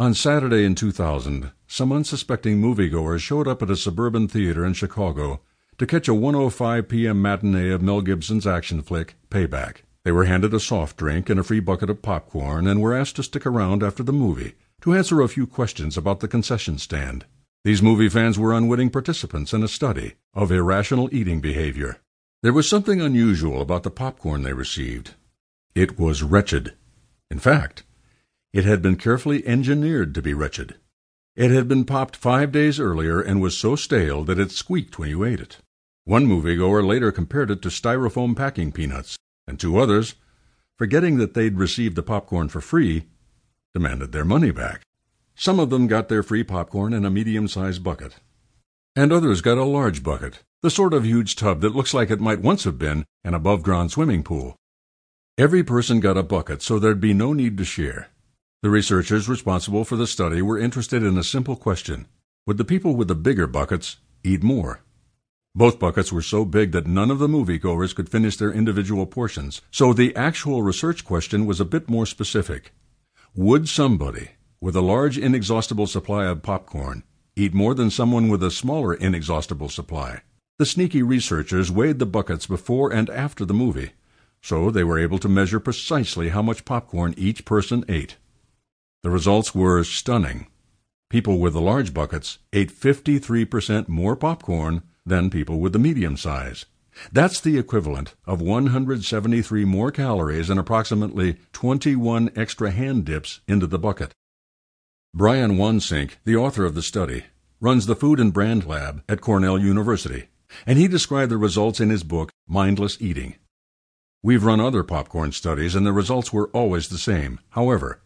On Saturday in 2000, some unsuspecting moviegoers showed up at a suburban theater in Chicago to catch a 1:05 p.m. matinee of Mel Gibson's action flick Payback. They were handed a soft drink and a free bucket of popcorn and were asked to stick around after the movie to answer a few questions about the concession stand. These movie fans were unwitting participants in a study of irrational eating behavior. There was something unusual about the popcorn they received. It was wretched. In fact, it had been carefully engineered to be wretched. It had been popped five days earlier and was so stale that it squeaked when you ate it. One moviegoer later compared it to styrofoam packing peanuts, and two others, forgetting that they'd received the popcorn for free, demanded their money back. Some of them got their free popcorn in a medium sized bucket, and others got a large bucket, the sort of huge tub that looks like it might once have been an above ground swimming pool. Every person got a bucket, so there'd be no need to share. The researchers responsible for the study were interested in a simple question Would the people with the bigger buckets eat more? Both buckets were so big that none of the moviegoers could finish their individual portions, so the actual research question was a bit more specific. Would somebody with a large inexhaustible supply of popcorn eat more than someone with a smaller inexhaustible supply? The sneaky researchers weighed the buckets before and after the movie, so they were able to measure precisely how much popcorn each person ate. The results were stunning. People with the large buckets ate 53% more popcorn than people with the medium size. That's the equivalent of 173 more calories and approximately 21 extra hand dips into the bucket. Brian Wansink, the author of the study, runs the Food and Brand Lab at Cornell University, and he described the results in his book, Mindless Eating. We've run other popcorn studies, and the results were always the same. However,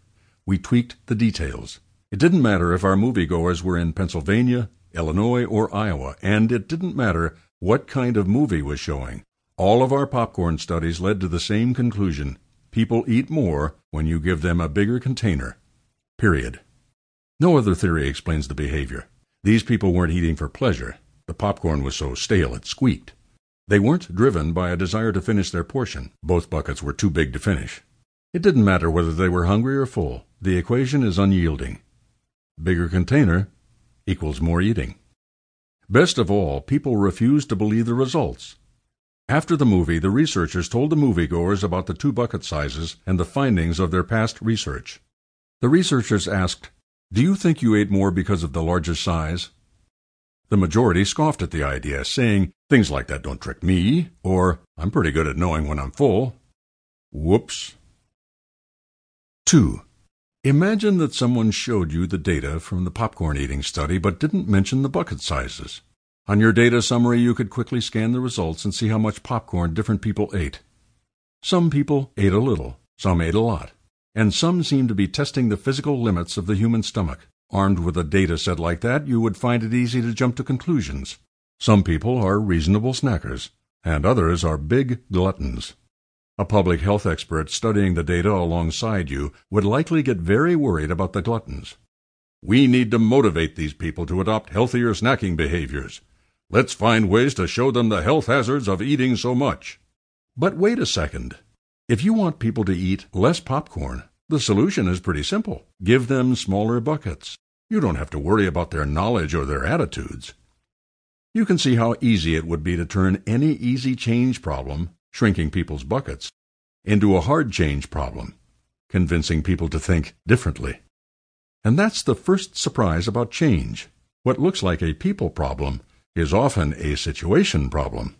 we tweaked the details. It didn't matter if our moviegoers were in Pennsylvania, Illinois, or Iowa, and it didn't matter what kind of movie was showing. All of our popcorn studies led to the same conclusion. People eat more when you give them a bigger container. Period. No other theory explains the behavior. These people weren't eating for pleasure. The popcorn was so stale it squeaked. They weren't driven by a desire to finish their portion. Both buckets were too big to finish. It didn't matter whether they were hungry or full. The equation is unyielding. Bigger container equals more eating. Best of all, people refused to believe the results. After the movie, the researchers told the moviegoers about the two bucket sizes and the findings of their past research. The researchers asked, Do you think you ate more because of the larger size? The majority scoffed at the idea, saying, Things like that don't trick me, or I'm pretty good at knowing when I'm full. Whoops. 2. Imagine that someone showed you the data from the popcorn eating study but didn't mention the bucket sizes. On your data summary, you could quickly scan the results and see how much popcorn different people ate. Some people ate a little, some ate a lot, and some seemed to be testing the physical limits of the human stomach. Armed with a data set like that, you would find it easy to jump to conclusions. Some people are reasonable snackers, and others are big gluttons. A public health expert studying the data alongside you would likely get very worried about the gluttons. We need to motivate these people to adopt healthier snacking behaviors. Let's find ways to show them the health hazards of eating so much. But wait a second. If you want people to eat less popcorn, the solution is pretty simple. Give them smaller buckets. You don't have to worry about their knowledge or their attitudes. You can see how easy it would be to turn any easy change problem shrinking people's buckets, into a hard change problem, convincing people to think differently. And that's the first surprise about change. What looks like a people problem is often a situation problem.